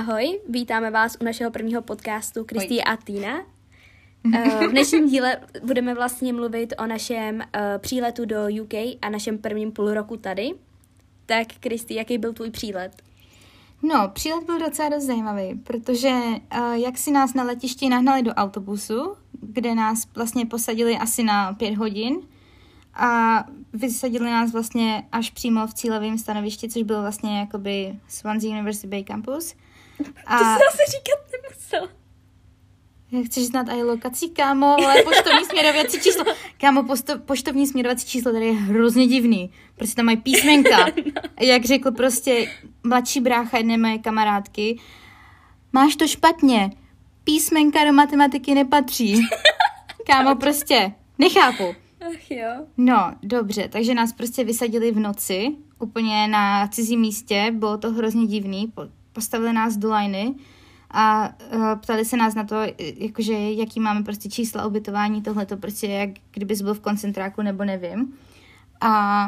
Ahoj, vítáme vás u našeho prvního podcastu Kristý a Týna. Eh, v dnešním díle budeme vlastně mluvit o našem eh, příletu do UK a našem prvním půl roku tady. Tak, Kristý, jaký byl tvůj přílet? No, přílet byl docela dost zajímavý, protože uh, jak si nás na letišti nahnali do autobusu, kde nás vlastně posadili asi na pět hodin a vysadili nás vlastně až přímo v cílovém stanovišti, což bylo vlastně jakoby Swansea University Bay Campus. A... To se zase říkat nemusel. Jak chceš znát i lokací, kámo, ale poštovní směrovací číslo. Kámo, posto, poštovní směrovací číslo tady je hrozně divný. Prostě tam mají písmenka. Jak řekl prostě mladší brácha jedné moje kamarádky, máš to špatně. Písmenka do matematiky nepatří. Kámo, prostě, nechápu. Ach jo. No, dobře, takže nás prostě vysadili v noci, úplně na cizím místě, bylo to hrozně divný, postavili nás do liny a uh, ptali se nás na to, jakože jaký máme prostě čísla ubytování, tohle to prostě jak kdybys byl v koncentráku nebo nevím. A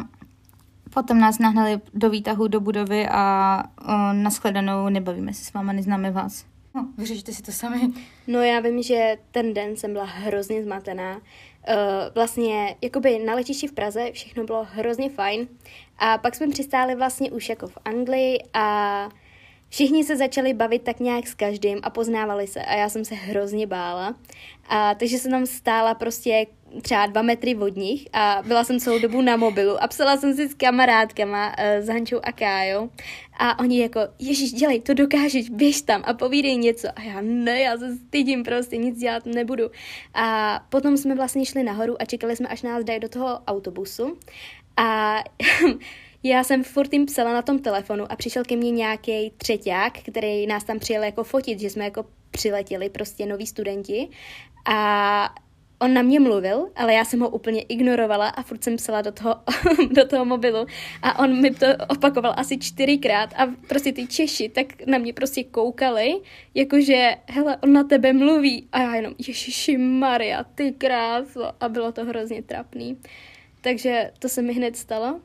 potom nás nahnali do výtahu do budovy a uh, nashledanou nebavíme se s váma, neznáme vás. No, vyřešte si to sami. No já vím, že ten den jsem byla hrozně zmatená. Uh, vlastně, jakoby na letišti v Praze všechno bylo hrozně fajn. A pak jsme přistáli vlastně už jako v Anglii a Všichni se začali bavit tak nějak s každým a poznávali se a já jsem se hrozně bála. A takže jsem tam stála prostě třeba dva metry od nich a byla jsem celou dobu na mobilu a psala jsem si s kamarádkama, uh, s Hančou a Kájou a oni jako, ježíš, dělej, to dokážeš, běž tam a povídej něco a já ne, já se stydím prostě, nic dělat nebudu. A potom jsme vlastně šli nahoru a čekali jsme, až nás dají do toho autobusu a Já jsem furt jim psala na tom telefonu a přišel ke mně nějaký třeťák, který nás tam přijel jako fotit, že jsme jako přiletěli, prostě noví studenti. A on na mě mluvil, ale já jsem ho úplně ignorovala a furt jsem psala do toho, do toho mobilu a on mi to opakoval asi čtyřikrát a prostě ty Češi tak na mě prostě koukali, jakože, hele, on na tebe mluví a já jenom, ježiši Maria, ty kráso a bylo to hrozně trapný. Takže to se mi hned stalo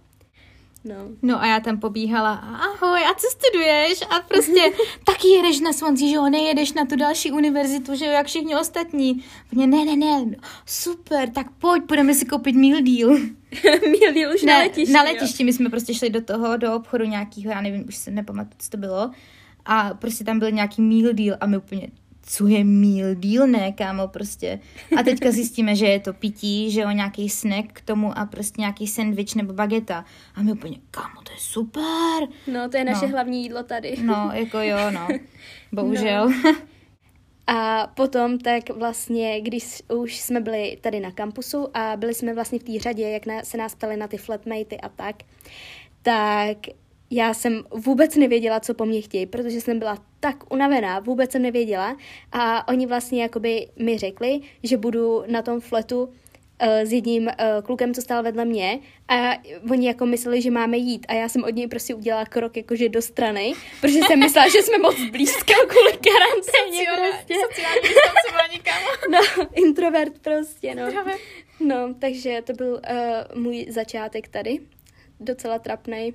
No. no a já tam pobíhala, ahoj, a co studuješ? A prostě taky jedeš na Swansea, že jo, nejedeš na tu další univerzitu, že jo, jak všichni ostatní. Mě, ne, ne, ne, super, tak pojď, půjdeme si koupit meal deal. meal deal už ne, na letišti, Na letišti, jo. my jsme prostě šli do toho, do obchodu nějakého, já nevím, už se nepamatuju, co to bylo. A prostě tam byl nějaký meal deal a my úplně, co je meal deal, ne, kámo, prostě. A teďka zjistíme, že je to pití, že jo, nějaký snack k tomu a prostě nějaký sandwich nebo bageta. A my úplně, kámo, to je super. No, to je naše no. hlavní jídlo tady. No, jako jo, no. Bohužel. No. A potom tak vlastně, když už jsme byli tady na kampusu a byli jsme vlastně v té řadě, jak na, se nás ptali na ty flatmatey a tak, tak já jsem vůbec nevěděla, co po mně chtějí, protože jsem byla tak unavená, vůbec jsem nevěděla a oni vlastně jakoby mi řekli, že budu na tom fletu uh, s jedním uh, klukem, co stál vedle mě a oni jako mysleli, že máme jít a já jsem od něj prostě udělala krok jakože do strany, protože jsem myslela, že jsme moc blízko kvůli karanténě prostě. Sociální No, introvert prostě, no. No, takže to byl uh, můj začátek tady. Docela trapnej.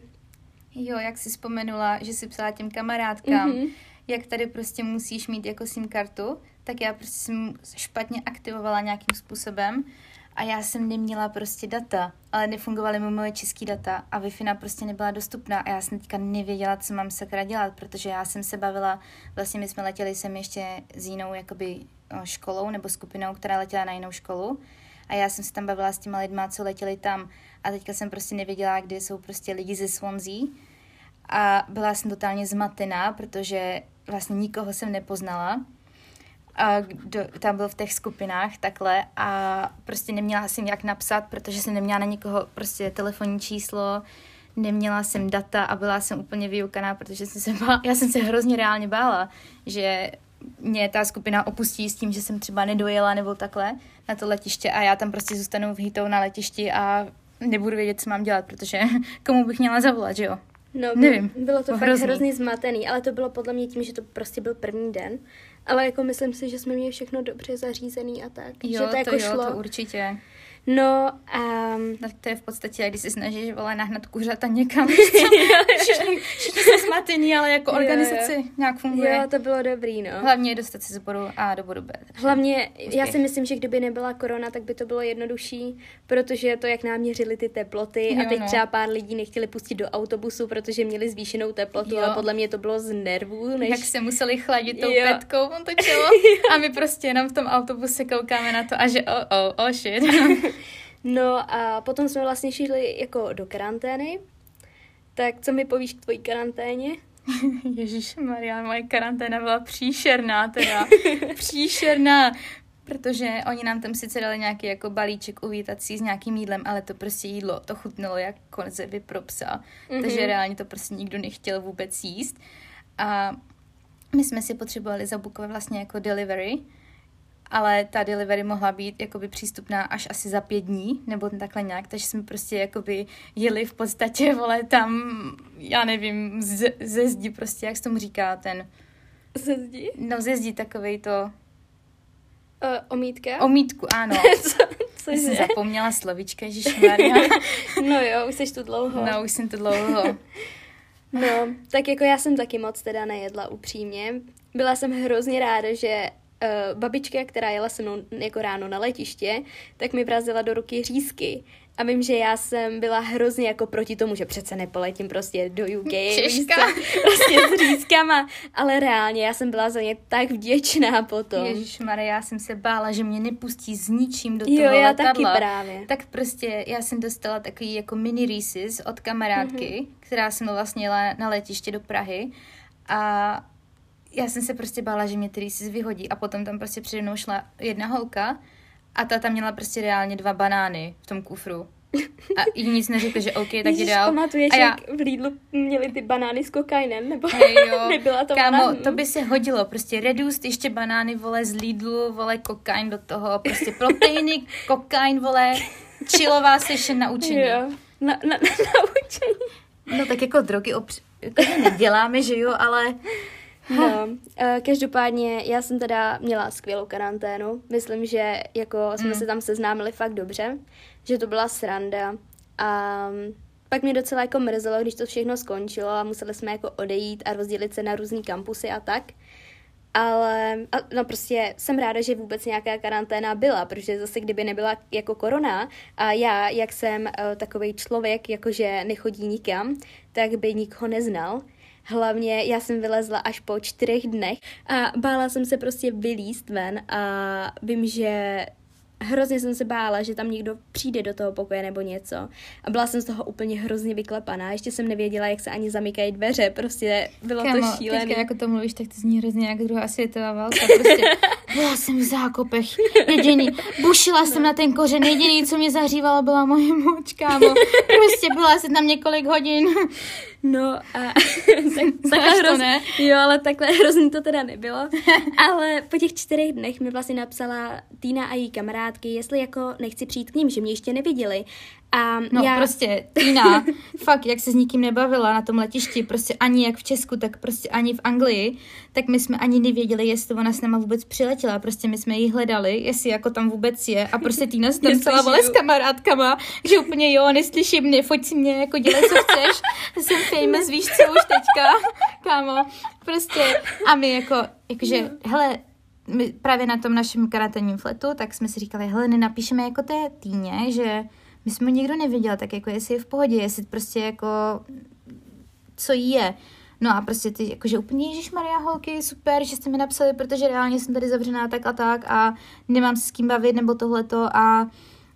Jo, jak jsi vzpomenula, že jsi psala těm kamarádkám, mm-hmm. jak tady prostě musíš mít jako SIM kartu, tak já prostě jsem špatně aktivovala nějakým způsobem a já jsem neměla prostě data, ale nefungovaly mi moje české data a wi prostě nebyla dostupná a já jsem teďka nevěděla, co mám sakra dělat, protože já jsem se bavila, vlastně my jsme letěli sem ještě s jinou jakoby školou nebo skupinou, která letěla na jinou školu a já jsem se tam bavila s těma lidma, co letěli tam a teďka jsem prostě nevěděla, kde jsou prostě lidi ze Swansea a byla jsem totálně zmatená, protože vlastně nikoho jsem nepoznala. A kdo tam byl v těch skupinách takhle. A prostě neměla jsem jak napsat, protože jsem neměla na nikoho prostě telefonní číslo, neměla jsem data a byla jsem úplně vyukaná, protože jsem se bála, já jsem se hrozně reálně bála, že mě ta skupina opustí s tím, že jsem třeba nedojela nebo takhle na to letiště a já tam prostě zůstanu v hitou na letišti a nebudu vědět, co mám dělat, protože komu bych měla zavolat, že jo? No, Nevím. bylo to fakt hrozný. hrozně zmatený, ale to bylo podle mě tím, že to prostě byl první den. Ale jako myslím si, že jsme měli všechno dobře zařízený a tak. Jo, že to, to jako jo, šlo. to určitě. No a... Tak to je v podstatě, když se snažíš, vole, nahnat kuřata někam. všichni, jsou zmatení, ale jako organizaci jo, jo. nějak funguje. Jo, to bylo dobrý, no. Hlavně je dostat se z bodu A do bodu B. Hlavně, Úspěch. já si myslím, že kdyby nebyla korona, tak by to bylo jednodušší, protože to, jak nám měřili ty teploty Jo, a teď no. třeba pár lidí nechtěli pustit do autobusu, protože měli zvýšenou teplotu Jo. a podle mě to bylo z nervů, než... Jak se museli chladit tou Jo. petkou, on to čelo. A my prostě jenom v tom autobuse koukáme na to a že oh, oh, oh shit. No a potom jsme vlastně šli jako do karantény. Tak co mi povíš k tvojí karanténě? Ježíš Maria, moje karanténa byla příšerná teda. příšerná. Protože oni nám tam sice dali nějaký jako balíček uvítací s nějakým jídlem, ale to prostě jídlo, to chutnalo jak konzervy pro psa. Mm-hmm. Takže reálně to prostě nikdo nechtěl vůbec jíst. A my jsme si potřebovali zabukovat vlastně jako delivery, ale ta delivery mohla být jakoby přístupná až asi za pět dní, nebo takhle nějak, takže jsme prostě jakoby jeli v podstatě, vole, tam, já nevím, ze, ze zdi prostě, jak se tomu říká, ten, Ze zdi? no ze zdi takovej to, Uh, omítka? omítku, ano. co, Já jsem zapomněla slovíčka, Maria. No jo, už jsi tu dlouho. No, už jsem to dlouho. No, tak jako já jsem taky moc teda nejedla upřímně. Byla jsem hrozně ráda, že uh, babička, která jela se mnou jako ráno na letiště, tak mi vrazila do ruky řízky. A vím, že já jsem byla hrozně jako proti tomu, že přece nepoletím prostě do UK. Češka. Prostě s řízkama. Ale reálně já jsem byla za ně tak vděčná potom. Ježíš Maria, já jsem se bála, že mě nepustí s ničím do toho jo, já letadla. taky právě. Tak prostě já jsem dostala takový jako mini Reese's od kamarádky, mm-hmm. která se mnou vlastně jela na letiště do Prahy a já jsem se prostě bála, že mě ty Reese's vyhodí a potom tam prostě přede mnou šla jedna holka a ta tam měla prostě reálně dva banány v tom kufru. A jí nic neřekli, že OK, tak Ježiš, dál. pamatuješ, a já, jak v Lidlu měli ty banány s kokainem? Nebo Hej, jo. nebyla to Kámo, banán? to by se hodilo. Prostě reduced, ještě banány, vole, z Lidlu, vole, kokain do toho. Prostě proteiny, kokain, vole, chillová session na učení. Jo, na, na, na, na učení. No tak jako drogy opř- jako neděláme, že jo, ale No, eh, každopádně já jsem teda měla skvělou karanténu. Myslím, že jako jsme Mm. se tam seznámili fakt dobře, že to byla sranda. A pak mě docela jako mrzelo, když to všechno skončilo a museli jsme jako odejít a rozdělit se na různý kampusy a tak. Ale a, no prostě jsem ráda, že vůbec nějaká karanténa byla, protože zase kdyby nebyla jako korona a já, jak jsem uh, takový člověk, jakože nechodí nikam, tak by nikoho neznal. Hlavně já jsem vylezla až po čtyřech dnech a bála jsem se prostě vylíst ven a vím, že hrozně jsem se bála, že tam někdo přijde do toho pokoje nebo něco. A byla jsem z toho úplně hrozně vyklepaná. Ještě jsem nevěděla, jak se ani zamykají dveře. Prostě bylo Kámo, to šílené. teďka jako to mluvíš, tak to zní hrozně jak druhá světová válka. Prostě byla jsem v zákopech, jediný. Bušila jsem na ten kořen, jediný, co mě zahřívalo, byla moje moč, kámo. Prostě byla jsem tam několik hodin. No a Znáš to, ne? Jo, ale takhle hrozný to teda nebylo. ale po těch čtyřech dnech mi vlastně napsala Týna a její kamarádky, jestli jako nechci přijít k ním, že mě ještě neviděli. A No já... prostě, Tina, fakt, jak se s nikým nebavila na tom letišti, prostě ani jak v Česku, tak prostě ani v Anglii, tak my jsme ani nevěděli, jestli ona s náma vůbec přiletěla, prostě my jsme ji hledali, jestli jako tam vůbec je. A prostě Tina se tam psala vole s kamarádkama, že úplně jo, neslyším mě, foť si mě, jako dělej, co chceš, jsem famous, víš co, už teďka, kámo, prostě a my jako, jakože, hele, my právě na tom našem karanténním fletu, tak jsme si říkali, hele, nenapíšeme jako té týně, že my jsme ho nikdo neviděl, tak jako jestli je v pohodě, jestli prostě jako co jí je. No a prostě ty, jakože úplně Ježíš Maria holky, super, že jste mi napsali, protože reálně jsem tady zavřená tak a tak a nemám se s kým bavit nebo tohleto a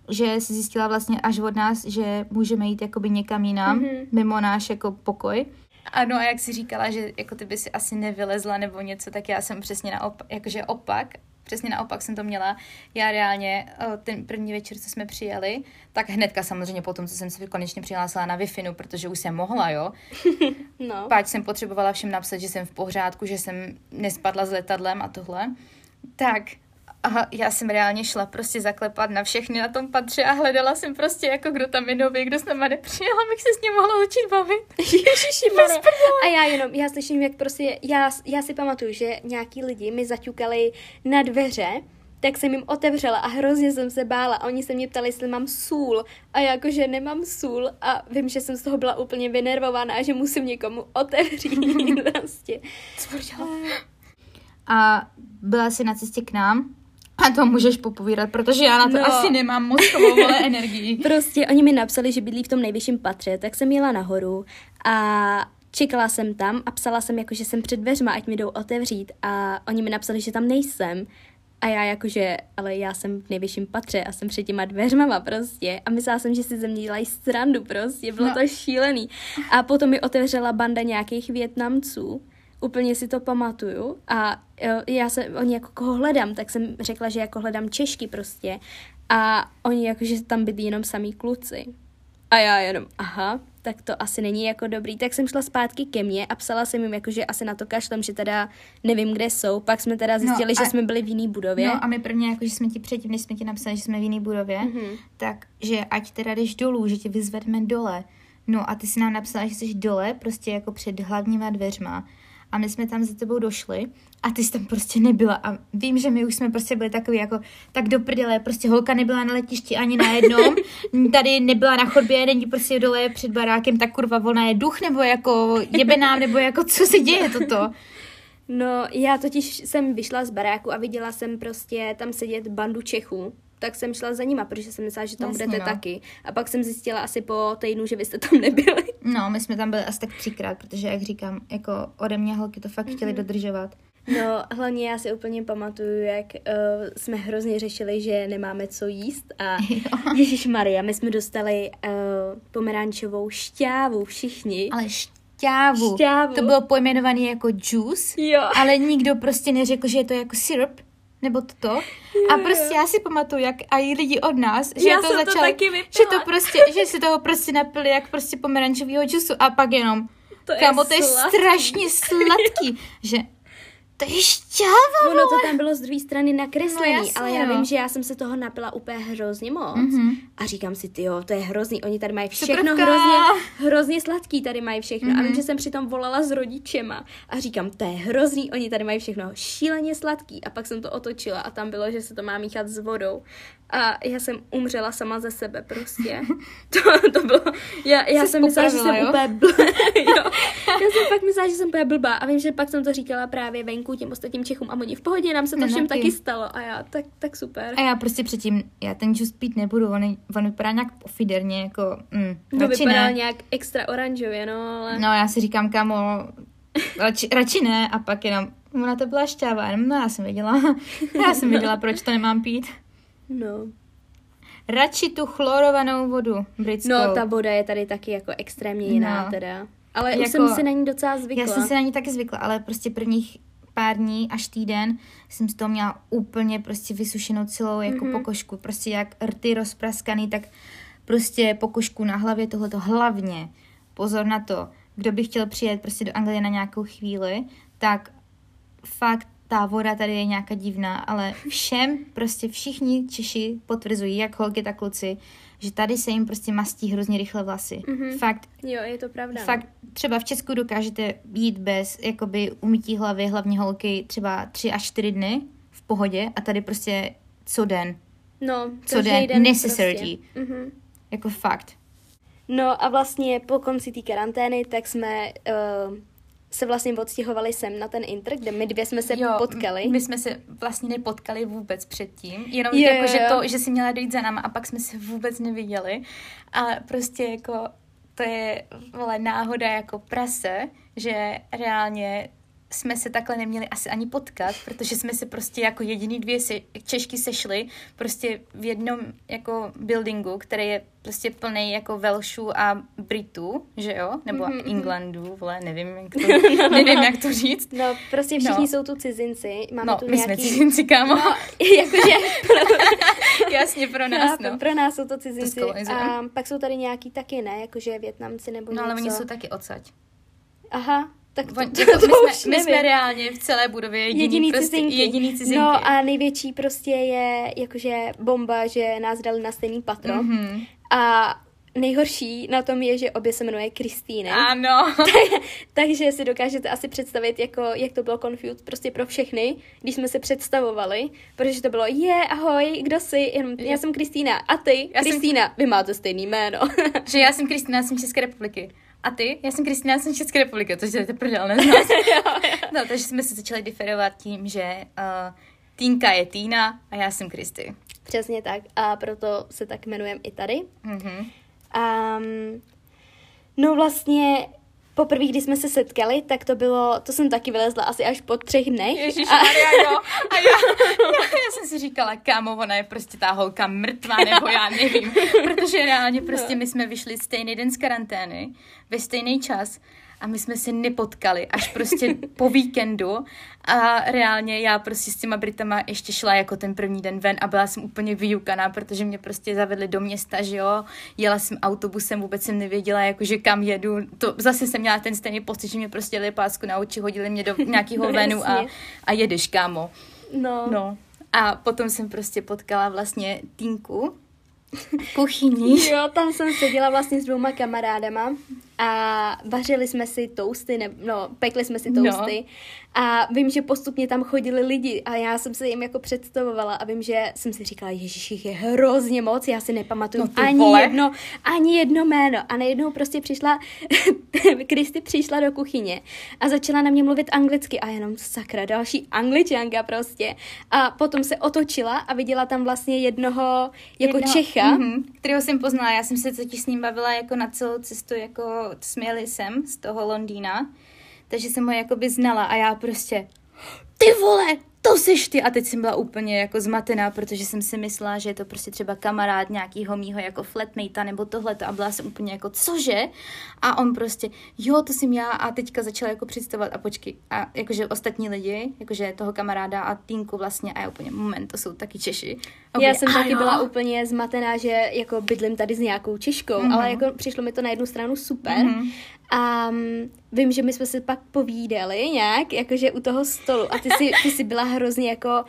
že si zjistila vlastně až od nás, že můžeme jít jakoby někam jinam, Mhm. mm-hmm. mimo náš jako pokoj. Ano a jak si říkala, že jako ty by si asi nevylezla nebo něco, tak já jsem přesně naopak, jakože opak, přesně naopak jsem to měla. Já reálně o, ten první večer, co jsme přijeli, tak hnedka samozřejmě potom, co jsem se konečně přihlásila na wi protože už jsem mohla, jo. No. Páč jsem potřebovala všem napsat, že jsem v pořádku, že jsem nespadla s letadlem a tohle. Tak a já jsem reálně šla prostě zaklepat na všechny na tom patře a hledala jsem prostě jako kdo tam je nový, kdo s náma nepřijel, abych se s ním mohla začít bavit. Ježiši, A já jenom, já slyším, jak prostě, já, já si pamatuju, že nějaký lidi mi zaťukali na dveře tak jsem jim otevřela a hrozně jsem se bála. A oni se mě ptali, jestli mám sůl. A já jakože nemám sůl a vím, že jsem z toho byla úplně vynervovaná a že musím někomu otevřít prostě. A byla jsi na cestě k nám a to můžeš popovídat, protože já na to no. asi nemám moc vole energii. Prostě oni mi napsali, že bydlí v tom nejvyšším patře, tak jsem jela nahoru a čekala jsem tam a psala jsem jako, že jsem před dveřma, ať mi jdou otevřít a oni mi napsali, že tam nejsem. A já jakože, ale já jsem v nejvyšším patře a jsem před těma dveřmama prostě. A myslela jsem, že si ze mě dělají strandu prostě, bylo no. to šílený. A potom mi otevřela banda nějakých Větnamců úplně si to pamatuju a já se, oni jako koho hledám, tak jsem řekla, že jako hledám Češky prostě a oni jako, že tam byli jenom samý kluci. A já jenom, aha, tak to asi není jako dobrý. Tak jsem šla zpátky ke mně a psala jsem jim, jako, že asi na to kašlem, že teda nevím, kde jsou. Pak jsme teda no zjistili, no, a, že jsme byli v jiný budově. No a my prvně, jako, že jsme ti předtím, než jsme ti napsali, že jsme v jiný budově, mm-hmm. tak že ať teda jdeš dolů, že tě vyzvedeme dole. No a ty si nám napsala, že jsi dole, prostě jako před hlavníma dveřma a my jsme tam za tebou došli a ty jsi tam prostě nebyla a vím, že my už jsme prostě byli takový jako tak do prdele, prostě holka nebyla na letišti ani na jednom, tady nebyla na chodbě, není prostě dole před barákem, tak kurva volna je duch, nebo jako jebe nám, nebo jako co se děje toto? No, já totiž jsem vyšla z baráku a viděla jsem prostě tam sedět bandu Čechů tak jsem šla za nima, protože jsem myslela, že tam Jasně, budete no. taky. A pak jsem zjistila asi po týdnu, že vy jste tam nebyli. No, my jsme tam byli asi tak třikrát, protože, jak říkám, jako ode mě holky to fakt mm-hmm. chtěli dodržovat. No, hlavně já si úplně pamatuju, jak uh, jsme hrozně řešili, že nemáme co jíst a Ježíš Maria, my jsme dostali uh, pomerančovou šťávu všichni. Ale šťávu. šťávu. To bylo pojmenované jako juice, jo. ale nikdo prostě neřekl, že je to jako syrup nebo to. A prostě já si pamatuju, jak a i lidi od nás, že já to začalo, to že to prostě, že si toho prostě napili jak prostě pomerančového džusu. A pak jenom, to kámo, to je strašně sladký, že to je šťáva, Ono to tam bylo z druhé strany nakreslený, no, jasně, ale já no. vím, že já jsem se toho napila úplně hrozně moc. Mm-hmm. A říkám si, ty jo, to je hrozný, oni tady mají všechno hrozně, hrozně sladký, tady mají všechno. Mm-hmm. A vím, mhm. že jsem přitom volala s rodičema a říkám, to je hrozný, oni tady mají všechno šíleně sladký. A pak jsem to otočila a tam bylo, že se to má míchat s vodou. A já jsem umřela sama ze sebe prostě. To, to bylo, já, já jsem myslela, že jsem jo? úplně blbá. Já jsem fakt myslela, že jsem úplně blbá a vím, že pak jsem to říkala právě venku těm ostatním Čechům a oni v pohodě, nám se to všem taky stalo a já, tak, tak super. A já prostě předtím, já ten džus pít nebudu, on, on vypadá nějak pofiderně, jako, mm, No vypadá ne. nějak extra oranžově, no, ale... No já si říkám, kamo, radši, radši ne a pak jenom, ona to byla šťáva, no já jsem věděla, já jsem věděla, proč to nemám pít. No. Radši tu chlorovanou vodu britskou. No, ta voda je tady taky jako extrémně jiná no. teda. Ale jako, už jsem si na ní docela zvykla. Já jsem si na ní taky zvykla, ale prostě prvních pár dní až týden jsem z toho měla úplně prostě vysušenou celou jako mm-hmm. pokožku. Prostě jak rty rozpraskaný, tak prostě pokožku na hlavě tohleto hlavně. Pozor na to, kdo by chtěl přijet prostě do Anglie na nějakou chvíli, tak fakt ta voda tady je nějaká divná, ale všem, prostě všichni Češi potvrzují, jak holky, tak kluci, že tady se jim prostě mastí hrozně rychle vlasy. Mm-hmm. Fakt. Jo, je to pravda. Fakt, třeba v Česku dokážete jít bez jakoby umytí hlavy, hlavně holky, třeba tři až čtyři dny v pohodě a tady prostě co den. No, co den, den necessity. Prostě. Mm-hmm. Jako fakt. No a vlastně po konci té karantény, tak jsme uh, se vlastně odstěhovali sem na ten Inter, kde my dvě jsme se jo, potkali. My jsme se vlastně nepotkali vůbec předtím, jenom jo, jako, jo. že to, že si měla dojít za náma a pak jsme se vůbec neviděli. A prostě jako to je vole, náhoda jako prase, že reálně jsme se takhle neměli asi ani potkat, protože jsme se prostě jako jediný dvě se, Češky sešli prostě v jednom jako buildingu, který je prostě plný jako Velšů a Britů, že jo? Nebo mm-hmm. Englandů, vole, nevím, jak to, no, nevím, jak to říct. No, prostě všichni no. jsou tu cizinci. Máme no, tu my nějaký... jsme cizinci, kámo. No, jakože... Jasně, pro nás, no. Pro nás jsou to cizinci. To a pak jsou tady nějaký taky, ne? Jakože Větnamci nebo No, ale něco. oni jsou taky odsaď. Aha, tak to, to, to, to my, jsme, my jsme reálně v celé budově jediný, jediný, prostě, cizinky. jediný cizinky. No a největší prostě je jakože bomba, že nás dali na stejný patro. Mm-hmm. A nejhorší na tom je, že obě se jmenuje Kristýny. Ano. Takže si dokážete asi představit, jako, jak to bylo confused prostě pro všechny, když jsme se představovali, protože to bylo, je, ahoj, kdo jsi? Jenom, já jsem Kristýna. A ty, Já jsem- Kristýna, vy máte stejný jméno. že já jsem Kristina, jsem České republiky. A ty? Já jsem Kristina, já jsem České republiky, to je to prdel, neznám. no, takže jsme se začali diferovat tím, že uh, Týnka je Týna a já jsem Kristy. Přesně tak. A proto se tak jmenujeme i tady. Mhm. Um, no vlastně poprvé, když jsme se setkali, tak to bylo, to jsem taky vylezla asi až po třech dnech. Ježíš A, Maria, jo. A já, já, já, jsem si říkala, kámo, ona je prostě ta holka mrtvá, nebo já nevím. Protože reálně prostě my jsme vyšli stejný den z karantény, ve stejný čas a my jsme se nepotkali až prostě po víkendu a reálně já prostě s těma Britama ještě šla jako ten první den ven a byla jsem úplně vyjukaná, protože mě prostě zavedli do města, že jo, jela jsem autobusem, vůbec jsem nevěděla, jakože kam jedu, to zase jsem měla ten stejný pocit, že mě prostě dali pásku na oči, hodili mě do nějakého No, venu a, a jedeš, kámo. no, No. A potom jsem prostě potkala vlastně Týnku v kuchyni. Jo, tam jsem seděla vlastně s dvouma kamarádama a vařili jsme si toasty, ne, no, pekli jsme si No. toasty a vím, že postupně tam chodili lidi a já jsem se jim jako představovala a vím, že jsem si říkala, ježiš, jich je hrozně moc, já si nepamatuju No ani vole. jedno, ani jedno jméno a najednou prostě přišla, Kristy přišla do kuchyně a začala na mě mluvit anglicky a jenom sakra, další angličanka prostě a potom se otočila a viděla tam vlastně jednoho jako Jednoho- Čecha, Mhm, kterého jsem poznala. Já jsem se totiž s ním bavila jako na celou cestu, jako směli jsem z toho Londýna. Takže jsem ho jakoby znala a já prostě, ty vole, to seš ty. A teď jsem byla úplně jako zmatená, protože jsem si myslela, že je to prostě třeba kamarád nějakýho mýho jako flatmatea nebo tohleto a byla jsem úplně jako, cože? A on prostě, jo, to jsem já a teďka začal jako představovat a počkej. A jakože ostatní lidi, jakože toho kamaráda a týnku vlastně a já úplně, moment, to jsou taky Češi. A Já jsem "A taky jo?" byla úplně zmatená, že jako bydlím tady s nějakou Češkou, Mhm. mm-hmm. ale jako přišlo mi to na jednu stranu super. Mhm. Mm-hmm. A um, vím, že my jsme se pak povídali nějak, jakože u toho stolu a ty jsi, ty jsi byla hrozně jako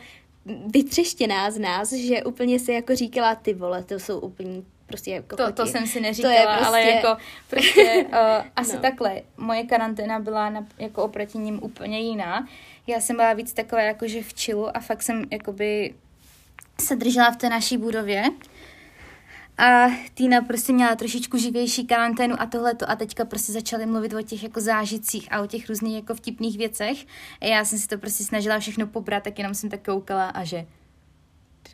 vytřeštěná z nás, že úplně si jako říkala, ty vole, to jsou úplně prostě jako To, to jsem si To je neříkala, prostě- ale jako prostě uh, asi No. takhle. Moje karanténa byla na, jako oproti ním úplně jiná. Já jsem byla víc taková jakože v chillu a fakt jsem jakoby se držela v té naší budově. A Týna prostě měla trošičku živější karanténu a tohleto a teďka prostě začali mluvit o těch jako zážitcích a o těch různých jako vtipných věcech. A já jsem si to prostě snažila všechno pobrat, tak jenom jsem tak koukala a že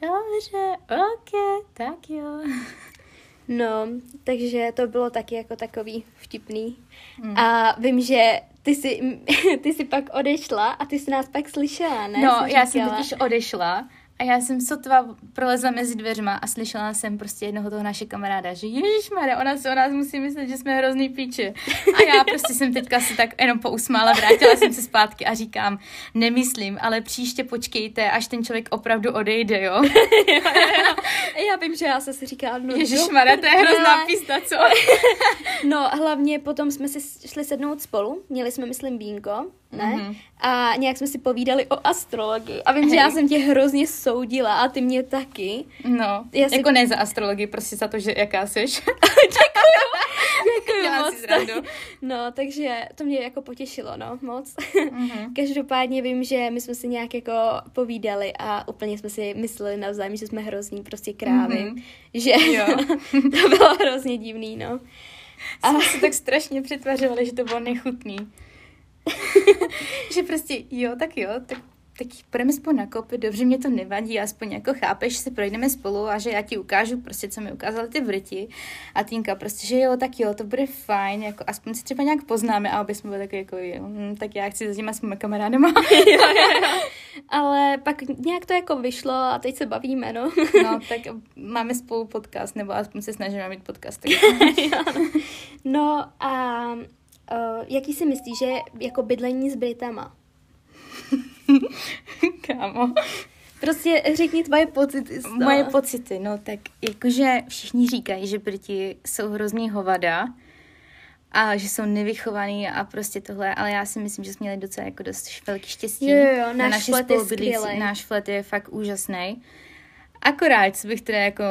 Dobře, ok, tak jo. No, takže to bylo taky jako takový vtipný. Mm. A vím, že ty jsi, ty jsi pak odešla a ty jsi nás pak slyšela, ne? No, Jsi já jsem totiž odešla a já jsem sotva prolezla mezi dveřma a slyšela jsem prostě jednoho toho naše kamaráda, že Ježíš ona se o nás musí myslet, že jsme hrozný píče. A já prostě jsem teďka si tak jenom pousmála, vrátila jsem se zpátky a říkám, nemyslím, ale příště počkejte, až ten člověk opravdu odejde, jo? Já vím, že já jsem si říkala, no Ježíš to je hrozná písta, co? No, hlavně potom jsme si šli sednout spolu, měli jsme, myslím, vínko, ne? Mhm. Mm-hmm. A nějak jsme si povídali o astrologii. A vím, že Hej. já jsem tě hrozně soudila a ty mě taky. No, Já si- jako ne za astrologii, prostě za to, že jaká seš. Děkuju Dělám moc. srandu. No, takže to mě jako potěšilo, no, moc. Mhm. Každopádně vím, že my jsme si nějak jako povídali a úplně jsme si mysleli navzájem, že jsme hrozný prostě krávy. Mhm. Že Jo. to bylo hrozně divný, no. A jsme se tak strašně přetvařovali, že to bylo nechutný. že prostě, jo, tak jo, tak, tak půjdeme spolu nakoupit, dobře, mě to nevadí, aspoň jako chápeš, že si projdeme spolu a že já ti ukážu prostě, co mi ukázaly ty vrti. A Týnka prostě, že jo, tak jo, to bude fajn, jako aspoň se třeba nějak poznáme a obě jsme byli takový jako, jo, hm, tak já chci za těma svýma kamarádama. Ale pak nějak to jako vyšlo a teď se bavíme, no. no, tak máme spolu podcast, nebo aspoň se snažíme mít podcast. Tak No a uh, jaký si myslíš, že jako bydlení s Britama? Kámo. Prostě řekni tvoje pocity z. Moje pocity, no tak jakože všichni říkají, že Briti jsou hrozný hovada a že jsou nevychovaný a prostě tohle, ale já si myslím, že jsme měli docela jako dost velký štěstí. Jo, jo, na náš naše flat je skvělej. Náš flet je fakt úžasný. Akorát, co bych teda jako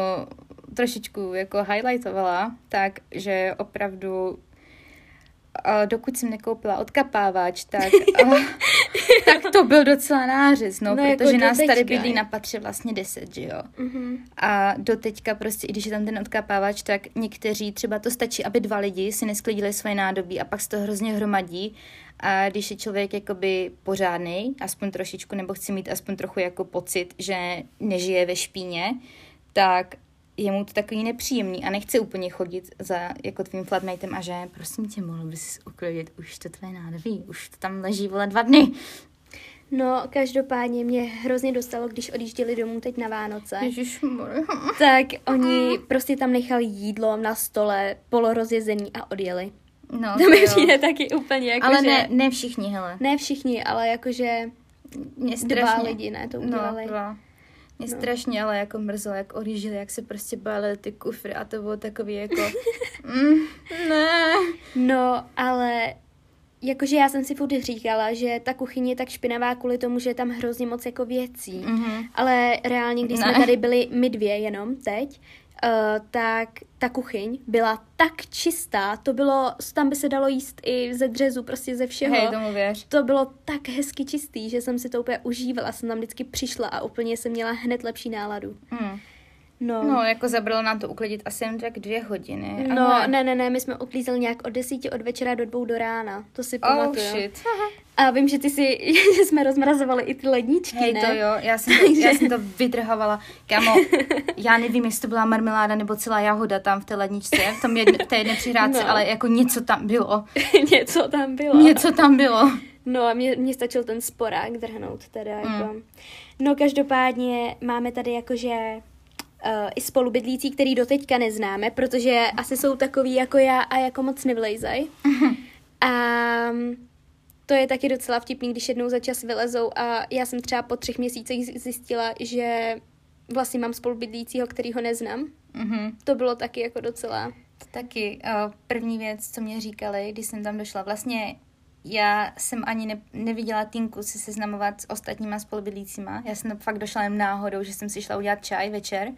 trošičku jako highlightovala, tak že opravdu dokud jsem nekoupila odkapávač, tak, tak to byl docela nářez, no, no protože jako nás tady bydlí na patře vlastně 10, že jo. Mm-hmm. A do teďka prostě, i když je tam ten odkapávač, tak někteří třeba to stačí, aby dva lidi si nesklidili svoje nádobí a pak se to hrozně hromadí a když je člověk jakoby pořádný, aspoň trošičku, nebo chce mít aspoň trochu jako pocit, že nežije ve špíně, tak je mu to takový nepříjemný a nechce úplně chodit za jako tvým flatmatem a že prosím tě, mohl bys uklidit, už to tvé nádobí, už to tam leží vole dva dny. No, každopádně mě hrozně dostalo, když odjížděli domů teď na Vánoce. Ježišmar. Tak oni prostě tam nechali jídlo na stole, polorozjezený a odjeli. No, to mi přijde taky úplně jako, Ale že... ne, ne všichni, hele. Ne všichni, ale jakože Mě dva strašně. lidi, ne, to No, udělali. dva. Mě No. strašně ale jako mrzelo, jak odjížděli, jak se prostě balili ty kufry a to bylo takový jako, mm, ne. No, ale jakože já jsem si furt říkala, že ta kuchyně je tak špinavá kvůli tomu, že je tam hrozně moc jako věcí. Mhm. Ale reálně, když jsme Ne. tady byli my dvě jenom teď, uh, tak ta kuchyň byla tak čistá, to bylo, tam by se dalo jíst i ze dřezu, prostě ze všeho. Hej, tomu věř. To bylo tak hezky čistý, že jsem si to úplně užívala, jsem tam vždycky přišla a úplně jsem měla hned lepší náladu. Mm. No, No, jako zabralo nám to uklidit asi jen tak dvě hodiny. no ale... ne, ne, ne, my jsme uklízeli nějak od desíti od večera do dvou do rána, to si Oh pamatuju. shit. A vím, že ty si, že jsme rozmrazovali i ty ledničky, Hej, ne? to jo, já jsem to, já jsem to vydrhovala. Kámo, já nevím, jestli to byla marmeláda nebo celá jahoda tam v té ledničce, v, tom jedne, v té jedné přihrádce, No. ale jako něco tam bylo. Něco tam bylo. Něco tam bylo. No a mě, mě stačil ten sporák drhnout teda jako. No každopádně máme tady jakože uh, i spolubydlící, který doteďka neznáme, protože asi jsou takový jako já a jako moc nevlejzaj. A mm, to je taky docela vtipný, když jednou za čas vylezou a já jsem třeba po třech měsících zjistila, že vlastně mám spolubydlícího, který ho neznám. Mhm. To bylo taky jako docela... Taky uh, první věc, co mě říkali, když jsem tam došla, vlastně já jsem ani ne, neviděla Tinku si seznamovat s ostatníma spolubydlícíma. Já jsem fakt došla jen náhodou, že jsem si šla udělat čaj večer.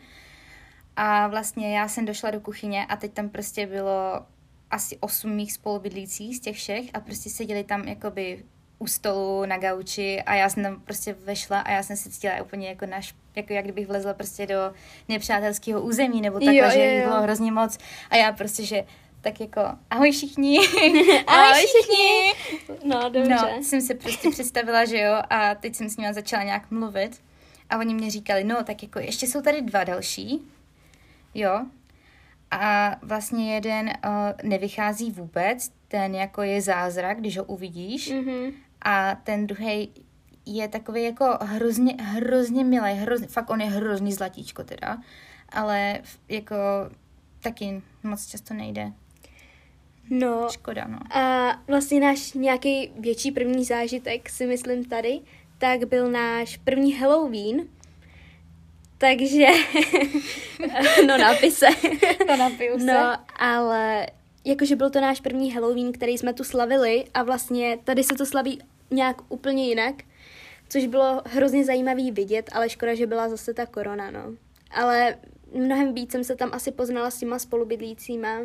A vlastně já jsem došla do kuchyně a teď tam prostě bylo asi osm mých spolubydlících z těch všech a prostě seděli tam jakoby u stolu, na gauči a já jsem tam prostě vešla a já jsem se cítila úplně jako, naš, jako jak kdybych vlezla prostě do nepřátelského území nebo takhle, Jo, že jo, bylo hrozně moc. A já prostě, že tak jako ahoj všichni, Ahoj všichni. No, dobře. No, jsem se prostě představila, že jo, a teď jsem s nimi začala nějak mluvit. A oni mě říkali, no, tak jako ještě jsou tady dva další, jo, a vlastně jeden uh, nevychází vůbec, ten jako je zázrak, když ho uvidíš, Mhm. a ten druhý je takový jako hrozně, hrozně milý, hrozně, fakt on je hrozný zlatíčko teda, ale jako taky moc často nejde. No, Škoda, no. A vlastně náš nějaký větší první zážitek, si myslím tady, tak byl náš první Halloween. Takže, no napise. To napiju se. No, ale jakože byl to náš první Halloween, který jsme tu slavili a vlastně tady se to slaví nějak úplně jinak, což bylo hrozně zajímavý vidět, ale škoda, že byla zase ta korona, no. Ale mnohem víc jsem se tam asi poznala s těma spolubydlícíma.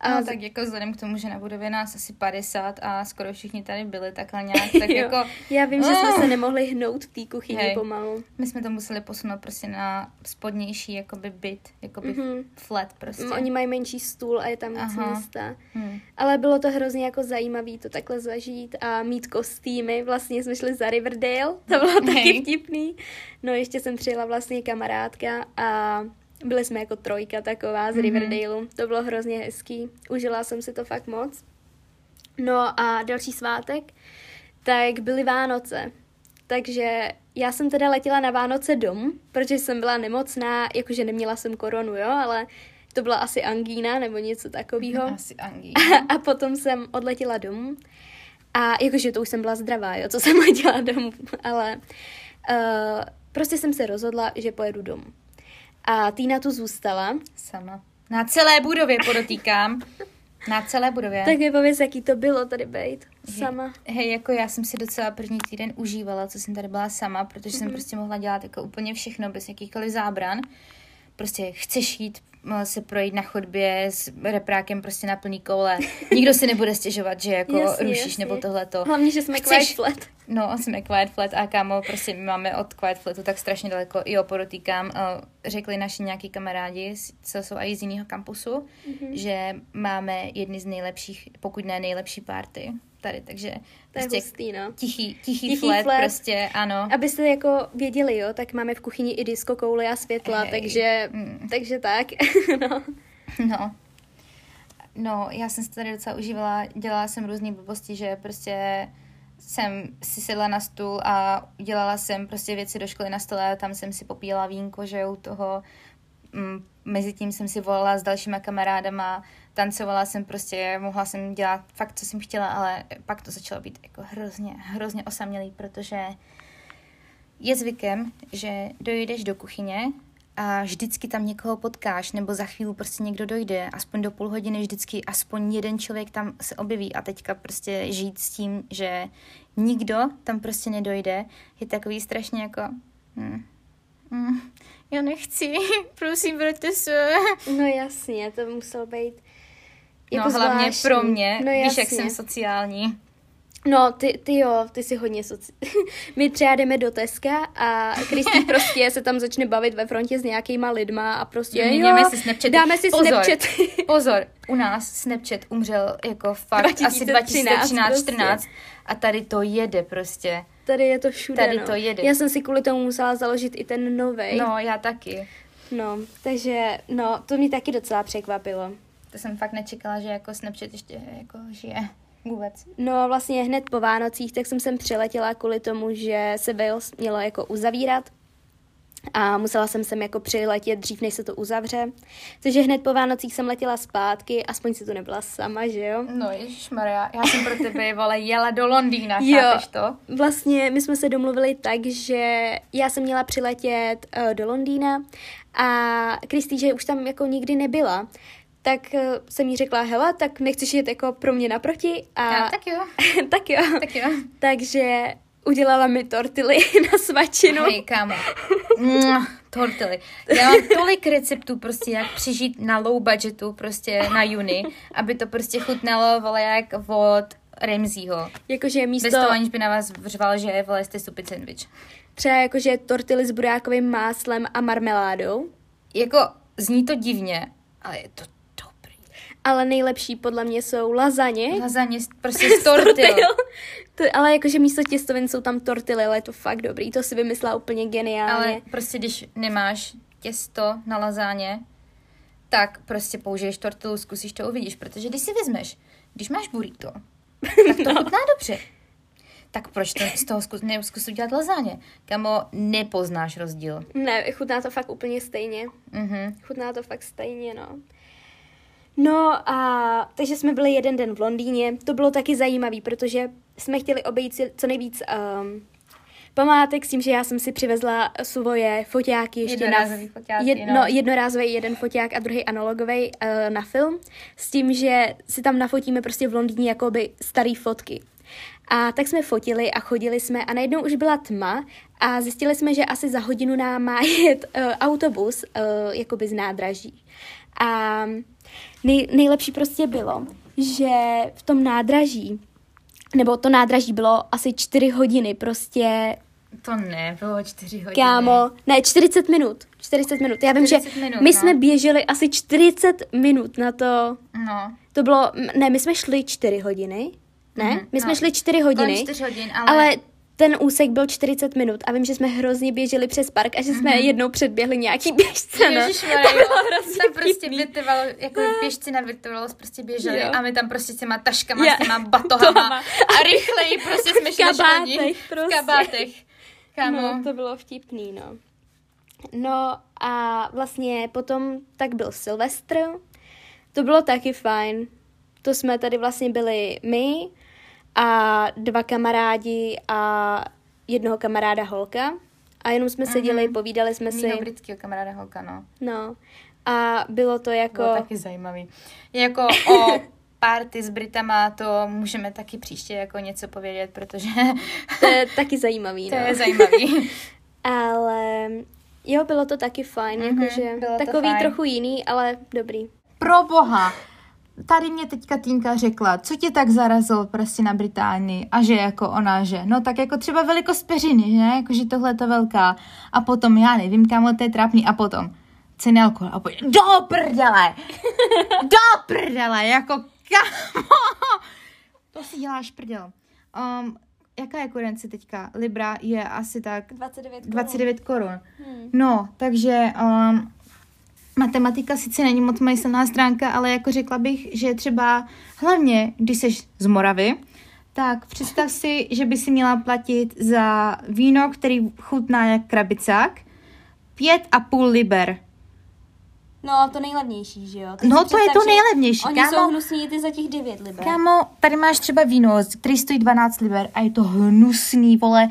A No z- tak jako vzhledem k tomu, že na budově nás asi 50 a skoro všichni tady byli takhle nějak, tak jako Já vím, že jsme Ah. se nemohli hnout v té kuchyni Hej. pomalu. my jsme to museli posunout prostě na spodnější jakoby byt, jakoby Mhm. flat prostě. Mm, Oni mají menší stůl a je tam víc místa. Hmm. Ale bylo to hrozně jako zajímavý to takhle zažít a mít kostýmy. Vlastně jsme šli za Riverdale, to bylo taky Hej. vtipný. No ještě jsem přijela vlastně kamarádka a byli jsme jako trojka taková z Mhm. Riverdaleu. To bylo hrozně hezký. Užila jsem si to fakt moc. No a další svátek, tak byly Vánoce. Takže já jsem teda letěla na Vánoce dom, protože jsem byla nemocná, jakože neměla jsem koronu, jo, ale to byla asi angína nebo něco takového. Asi Angí. A potom jsem odletěla domů. A jakože to už jsem byla zdravá, jo, co jsem letěla domů, ale uh, prostě jsem se rozhodla, že pojedu domů. A Týna tu zůstala. Sama. Na celé budově podotýkám. Na celé budově. Tak mi pověz, jaký to bylo tady být sama. Hej, jako já jsem si docela první týden užívala, co jsem tady byla sama, protože Mhm. jsem prostě mohla dělat jako úplně všechno bez jakýchkoliv zábran. Prostě chceš jít eh, se projít na chodbě s reprákem prostě na plný koule. Nikdo si nebude stěžovat, že jako Jasně, rušíš jasně. nebo tohleto. Hlavně, že jsme Chceš- Quiet Flat. No, jsme Quiet Flat a kámo, prostě my máme od Quiet Flatu tak strašně daleko. Jo, podotýkám, eh, řekli naši nějaký kamarádi, co jsou i z jiného kampusu, Mhm. že máme jedny z nejlepších, pokud ne nejlepší party tady, takže To je prostě hustý, no. tichý, tichý, Tichý flat, flat. prostě, ano. Abyste jako věděli, jo, tak máme v kuchyni i disco koule a světla, Hej. takže, Mm. takže tak, no. No. No, já jsem si tady docela užívala, dělala jsem různé blbosti, že prostě jsem si sedla na stůl a dělala jsem prostě věci do školy na stole, tam jsem si popíjela vínko, že u toho, mm, mezi tím jsem si volala s dalšíma kamarádama, tancovala jsem prostě, mohla jsem dělat fakt, co jsem chtěla, ale pak to začalo být jako hrozně, hrozně osamělý, protože je zvykem, že dojdeš do kuchyně a vždycky tam někoho potkáš, nebo za chvíli prostě někdo dojde, aspoň do půl hodiny vždycky aspoň jeden člověk tam se objeví a teďka prostě žít s tím, že nikdo tam prostě nedojde, je takový strašně jako... Hm, hm, já nechci, prosím, vraťte se. No jasně, to muselo být jako no hlavně zvláštní. pro mě, no, víš, jak jsem sociální. No, ty, ty jo, ty jsi hodně soci... My třeba jdeme do Teska a Kristý prostě se tam začne bavit ve frontě s nějakýma lidma a prostě Vyměňujeme jo, si Snapchaty. dáme si Pozor. Snapchat. Pozor, u nás Snapchat umřel jako fakt 2013 asi 2013 prostě. 14 a tady to jede prostě. Tady je to všude, Tady no. to jede. Já jsem si kvůli tomu musela založit i ten novej. No, já taky. no, takže, no, to mě taky docela překvapilo. To jsem fakt nečekala, že jako Snapchat ještě jako žije. Vůbec. No vlastně hned po Vánocích, tak jsem sem přiletěla kvůli tomu, že se Wales mělo jako uzavírat a musela jsem sem jako přiletět dřív, než se to uzavře. Takže hned po Vánocích jsem letěla zpátky, aspoň si tu nebyla sama, že jo? No, Maria, já jsem pro tebe, vole, jela do Londýna, Jo. chápeš to? Vlastně my jsme se domluvili tak, že já jsem měla přiletět uh, do Londýna a Kristý, že už tam jako nikdy nebyla, tak uh, jsem jí řekla, hele, tak nechceš jet jako pro mě naproti? A Já, tak jo, tak jo. tak jo. Takže udělala mi tortily na svačinu. Hej, kámo. Tortily. Já mám tolik receptů prostě, jak přežít na low budgetu prostě na juni, aby to prostě chutnalo, vole, jak od Remzího. Jakože Bez místo, toho, aniž by na vás vřval, že vole, jste stupid sandwich. třeba jakože tortily s burákovým máslem a marmeládou. Jako, zní to divně, ale je to. Ale nejlepší podle mě jsou lazaně. Lazaně prostě z tortil. To, ale jakože místo těstovin jsou tam tortily, ale je to fakt dobrý. To si vymyslela úplně geniálně. Ale prostě, když nemáš těsto na lazáně, tak prostě použiješ tortilu, zkusíš to, uvidíš. Protože když si vezmeš, když máš burrito, tak to No. chutná dobře. Tak proč to z toho zkus, nezkus udělat lazáně? Kamo, nepoznáš rozdíl. Ne, chutná to fakt úplně stejně. Mhm. Chutná to fakt stejně, no. No a takže jsme byli jeden den v Londýně. To bylo taky zajímavý, protože jsme chtěli obejít si co nejvíc um, památek s tím, že já jsem si přivezla svoje foťáky ještě Jednorázový na... foťáky, jed, no. no. jednorázový jeden foťák a druhý analogový uh, na film. S tím, že si tam nafotíme prostě v Londýně jakoby starý fotky. A tak jsme fotili a chodili jsme a najednou už byla tma a zjistili jsme, že asi za hodinu nám má jet uh, autobus uh, jakoby z nádraží. A nej, nejlepší prostě bylo, že v tom nádraží, nebo to nádraží bylo asi čtyři hodiny, prostě To ne, bylo čtyři hodiny. Kámo, ne, 40 minut. 40 minut. Já vím, 40 že minut, my no. jsme běželi asi 40 minut na to. No. To bylo, ne, my jsme šli 4 hodiny. Ne, Mhm, my jsme no. šli 4 hodiny. Kolem čtyř hodin, ale... ale ten úsek byl 40 minut a vím, že jsme hrozně běželi přes park a že jsme jednou předběhli nějaký běžce. No. Ježišmarja, to bylo hrozně tam prostě vytrvalo, jako běžci na vytrvalost prostě běželi Jo. a my tam prostě s těma taškama, Jo. s těma batohama Tohama. a rychleji prostě jsme šli kabátech prostě. V kabátech. Kámo. No, to bylo vtipný, no. No a vlastně potom tak byl Silvestr. To bylo taky fajn. To jsme tady vlastně byli my a dva kamarádi a jednoho kamaráda holka. A jenom jsme seděli, povídali jsme si. Mýho britského kamaráda holka, no. No. A bylo to jako... Bylo taky zajímavý. Jako o party s Britama to můžeme taky příště jako něco povědět, protože To je taky zajímavý, to no. je zajímavý. Ale Jo, bylo to taky fajn, Mhm, jakože bylo to takový fajn. trochu jiný, ale dobrý. Pro boha, tady mě teďka Týnka řekla, co tě tak zarazilo prostě na Británii a že jako ona, že no tak jako třeba velikost peřiny, že, jakože tohle je to velká a potom já nevím, kam to je trápný a potom ceny alkohol a potom do prdele, do prdele, jako kamo, to si děláš prdel. Um, jaká je kurence teďka? Libra je asi tak 29 29 korun. Hmm. No, takže um, matematika sice není moc moje silná stránka, ale jako řekla bych, že třeba hlavně, když jsi z Moravy, tak představ si, že by si měla platit za víno, který chutná jak krabicák, pět a půl liber. No, to nejlevnější, že jo? No, si to je to nejlevnější, Oni kámo. jsou hnusní ty za těch 9 liber. Kámo, tady máš třeba víno, který stojí 12 liber a je to hnusný, vole.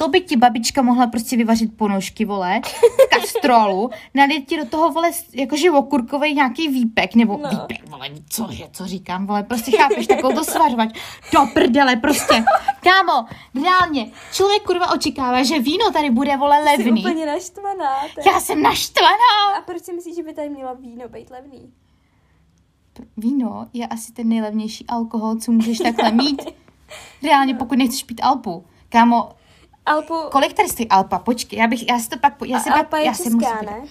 To by ti babička mohla prostě vyvařit ponožky, vole, v kastrolu, nalít ti do toho, vole, jakože okurkový nějaký výpek, nebo No. výpek, vole, co, je, co říkám, vole, prostě chápeš, takovou to svařovač, do prdele, prostě, kámo, reálně, člověk kurva očekává, že víno tady bude, vole, Jsi levný. úplně naštvaná. Je- Já jsem naštvaná. A proč si myslíš, že by tady mělo víno být levný? Víno je asi ten nejlevnější alkohol, co můžeš takhle mít. Reálně, pokud nechceš pít Alpu. Kámo, Alpu... kolik tady stojí Alpa? Počkej, já bych, já si to pak, já si a pak, Alpa je já si česká, musím, ne?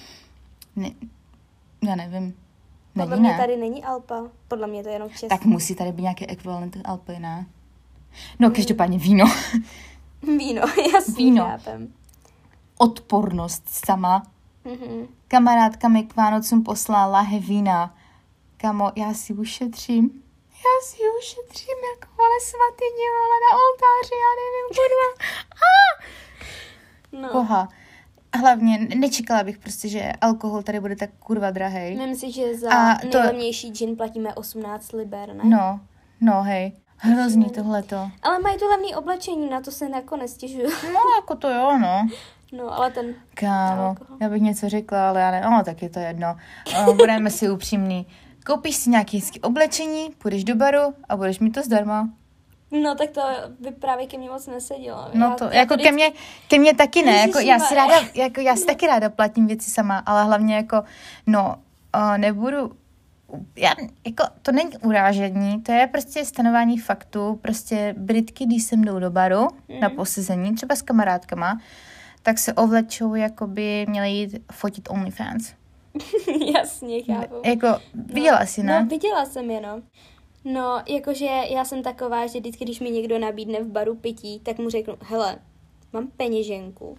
ne? Já nevím. Podle Není, mě ne? tady není Alpa. Podle mě to je jenom česká. Tak musí tady být nějaký ekvivalent Alpy, ne? No, každopádně víno. Víno, jasně, Víno. chápem. Odpornost sama. Mhm. Kamarádka mi k Vánocům poslala lahe vína. Kamo, já si ušetřím. Já si ušetřím jako vole svatyně, vole na oltáři, já nevím, kurva. Ah! No. Koha. Hlavně nečekala bych prostě, že alkohol tady bude tak kurva drahej. Myslím si, že za A to- nejlevnější gin platíme 18 liber, ne? No, no hej. Hrozný tohleto. Ale mají to levný oblečení, na to se nakonec stěžuju. No, jako to jo, no. No, ale ten... Kámo, já bych něco řekla, ale já ne, no, tak je to jedno. O, budeme si upřímní. Koupíš si nějaké hezké oblečení, půjdeš do baru a budeš mít to zdarma. No, tak to by právě ke mně moc nesedělo. No Já- to, já jako ke mně, ke mně taky ne, jako já si ráda, jako já si taky ráda platím věci sama, ale hlavně jako, no, uh, nebudu, já, jako, to není urážení, to je prostě stanování faktů, prostě Britky, když se jdou do baru Mhm. na posezení, třeba s kamarádkama, tak se ovlečou, jako by měly jít fotit OnlyFans. Jasně, chápu. Jako, viděla jsi, ne? No, viděla jsem je, no. No, jakože já jsem taková, že vždycky, když mi někdo nabídne v baru pití, tak mu řeknu, hele, mám peněženku,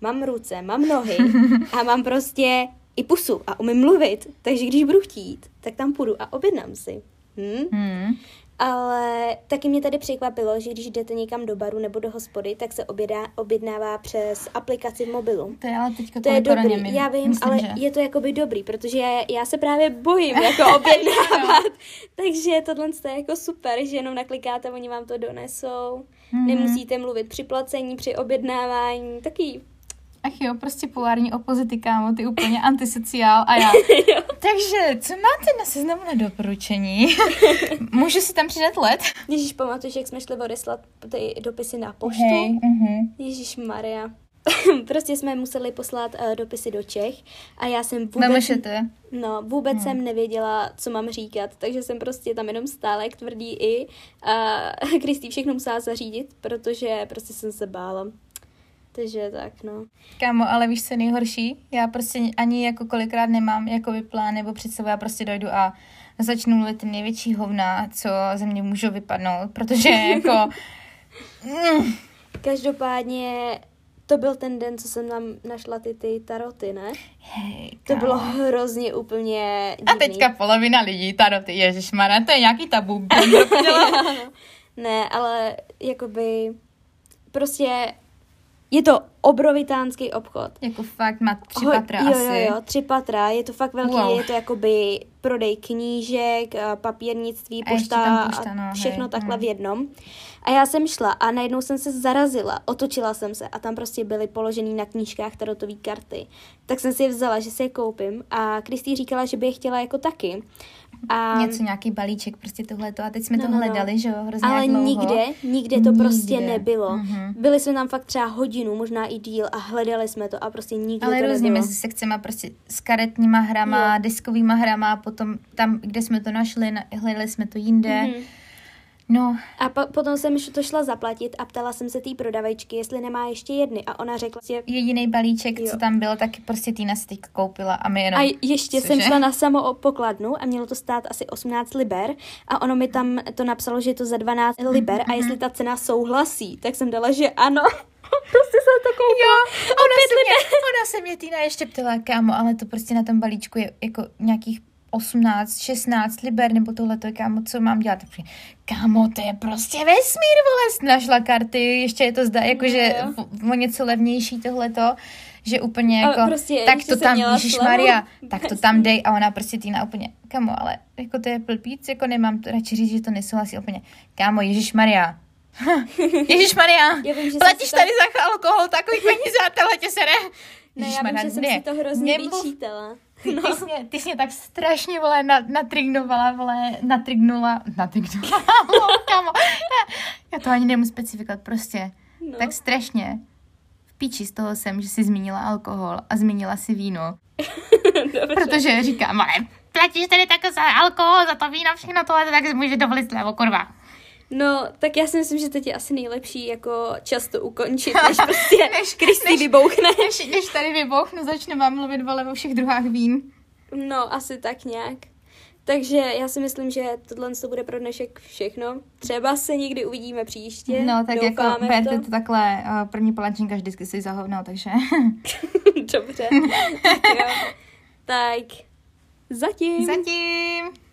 mám ruce, mám nohy a mám prostě i pusu a umím mluvit, takže když budu chtít, tak tam půjdu a objednám si. Hm? Hmm. Ale taky mě tady překvapilo, že když jdete někam do baru nebo do hospody, tak se objedá, objednává přes aplikaci v mobilu. To je ale teďka To je dobrý, my- já vím, myslím, ale že. je to jakoby dobrý, protože já, já se právě bojím jako objednávat, takže tohle je jako super, že jenom naklikáte, oni vám to donesou, Mhm. nemusíte mluvit při placení, při objednávání, taky Ach jo, prostě polární opozity, kámo, ty úplně antisociál a já. Takže, co máte na seznamu na doporučení? Můžu si tam přidat let? Ježíš, pamatuješ, jak jsme šli odeslat ty dopisy na poštu? Hej, uh-huh. Ježíš Maria. prostě jsme museli poslat uh, dopisy do Čech a já jsem vůbec... Nemůžete. No, vůbec hmm. jsem nevěděla, co mám říkat, takže jsem prostě tam jenom stála jak tvrdý i a Kristý všechno musela zařídit, protože prostě jsem se bála. Takže tak, no. Kámo, ale víš, co je nejhorší? Já prostě ani jako kolikrát nemám jakoby plán nebo představu, já prostě dojdu a začnu mluvit největší hovna, co ze mě můžou vypadnout, protože jako... Mm, Každopádně to byl ten den, co jsem tam našla ty, ty taroty, ne? hej, To bylo hrozně úplně divný. A teďka polovina lidí, taroty, ježišmarja, to je nějaký tabu. ne, ale jakoby prostě je to obrovitánský obchod. jako fakt má tři Ho- patra jo, asi. Jo, jo, tři patra, je to fakt velký, Wow. je to jakoby prodej knížek, a papírnictví, A pošta a pošta, no, všechno hej, takhle hm. v jednom. A já jsem šla a najednou jsem se zarazila, otočila jsem se a tam prostě byly položený na knížkách tarotové karty. Tak jsem si je vzala, že si je koupím a Kristý říkala, že by je chtěla jako taky. A... Něco, nějaký balíček, prostě tohleto. A teď jsme No, to no, no. hledali, že jo, hrozně Ale dlouho. nikde, nikde to prostě Nikde. nebylo. Mhm. Byli jsme tam fakt třeba hodinu, možná i díl a hledali jsme to a prostě nikde Ale to různě nebylo. mezi sekcema, prostě s karetníma hrama, Jo. diskovýma hrama, potom tam, kde jsme to našli, na- hledali jsme to jinde. Mhm. No, A po, potom jsem to šla zaplatit a ptala jsem se té prodavačky, jestli nemá ještě jedny a ona řekla, že jediný balíček, Jo. co tam byl, tak prostě Týna si teď koupila a my jenom... A ještě jsem Cože? šla na samou pokladnu a mělo to stát asi 18 liber a ono mi tam to napsalo, že je to za 12 liber a jestli ta cena souhlasí, tak jsem dala, že ano. prostě jsem to koupila. Jo, ona se, mě, ona se mě Týna ještě ptala, kámo, ale to prostě na tom balíčku je jako nějakých 18, 16 liber, nebo tohle to kámo, co mám dělat? Kámo, to je prostě vesmír, vole, našla karty, ještě je to zdá, jakože o něco levnější tohleto, že úplně Ale jako, prostě tak to tam, Ježíš. Maria, tak to tam dej a ona prostě Týna úplně, kámo, ale jako to je plpíc, jako nemám to radši říct, že to nesouhlasí úplně, kámo, Ježíš Maria, Ježíš Maria, platíš tady za alkohol takový peníze a tohle tě se ne. Ne, já vím, že jsem ne, si to hrozně nemluv. vyčítala. Ty, ty, jsi mě, ty jsi mě tak strašně, vole, na, natrignovala, vole, natrignula, natrignula, kamo. Já to ani nemůžu specifikovat, prostě. No. Tak strašně. V píči z toho jsem, že jsi zmínila alkohol a zmínila si víno. Protože říkám, ale platíš tady tak za alkohol, za to víno, všechno tohle, tak si můžeš dovolit slevo, kurva. No, tak já si myslím, že teď je asi nejlepší jako často ukončit, než prostě Než- Kristý než- vybouchne. Než, než tady vybouchnu, začnu vám mluvit, vole, o všech druhách vín. No, asi tak nějak. Takže já si myslím, že tohle to bude pro dnešek všechno. Třeba se někdy uvidíme příště. No, tak jako Doufáme berte to takhle, uh, první palačinka vždycky si za hovno, takže... Dobře. tak jo. Tak zatím. Zatím!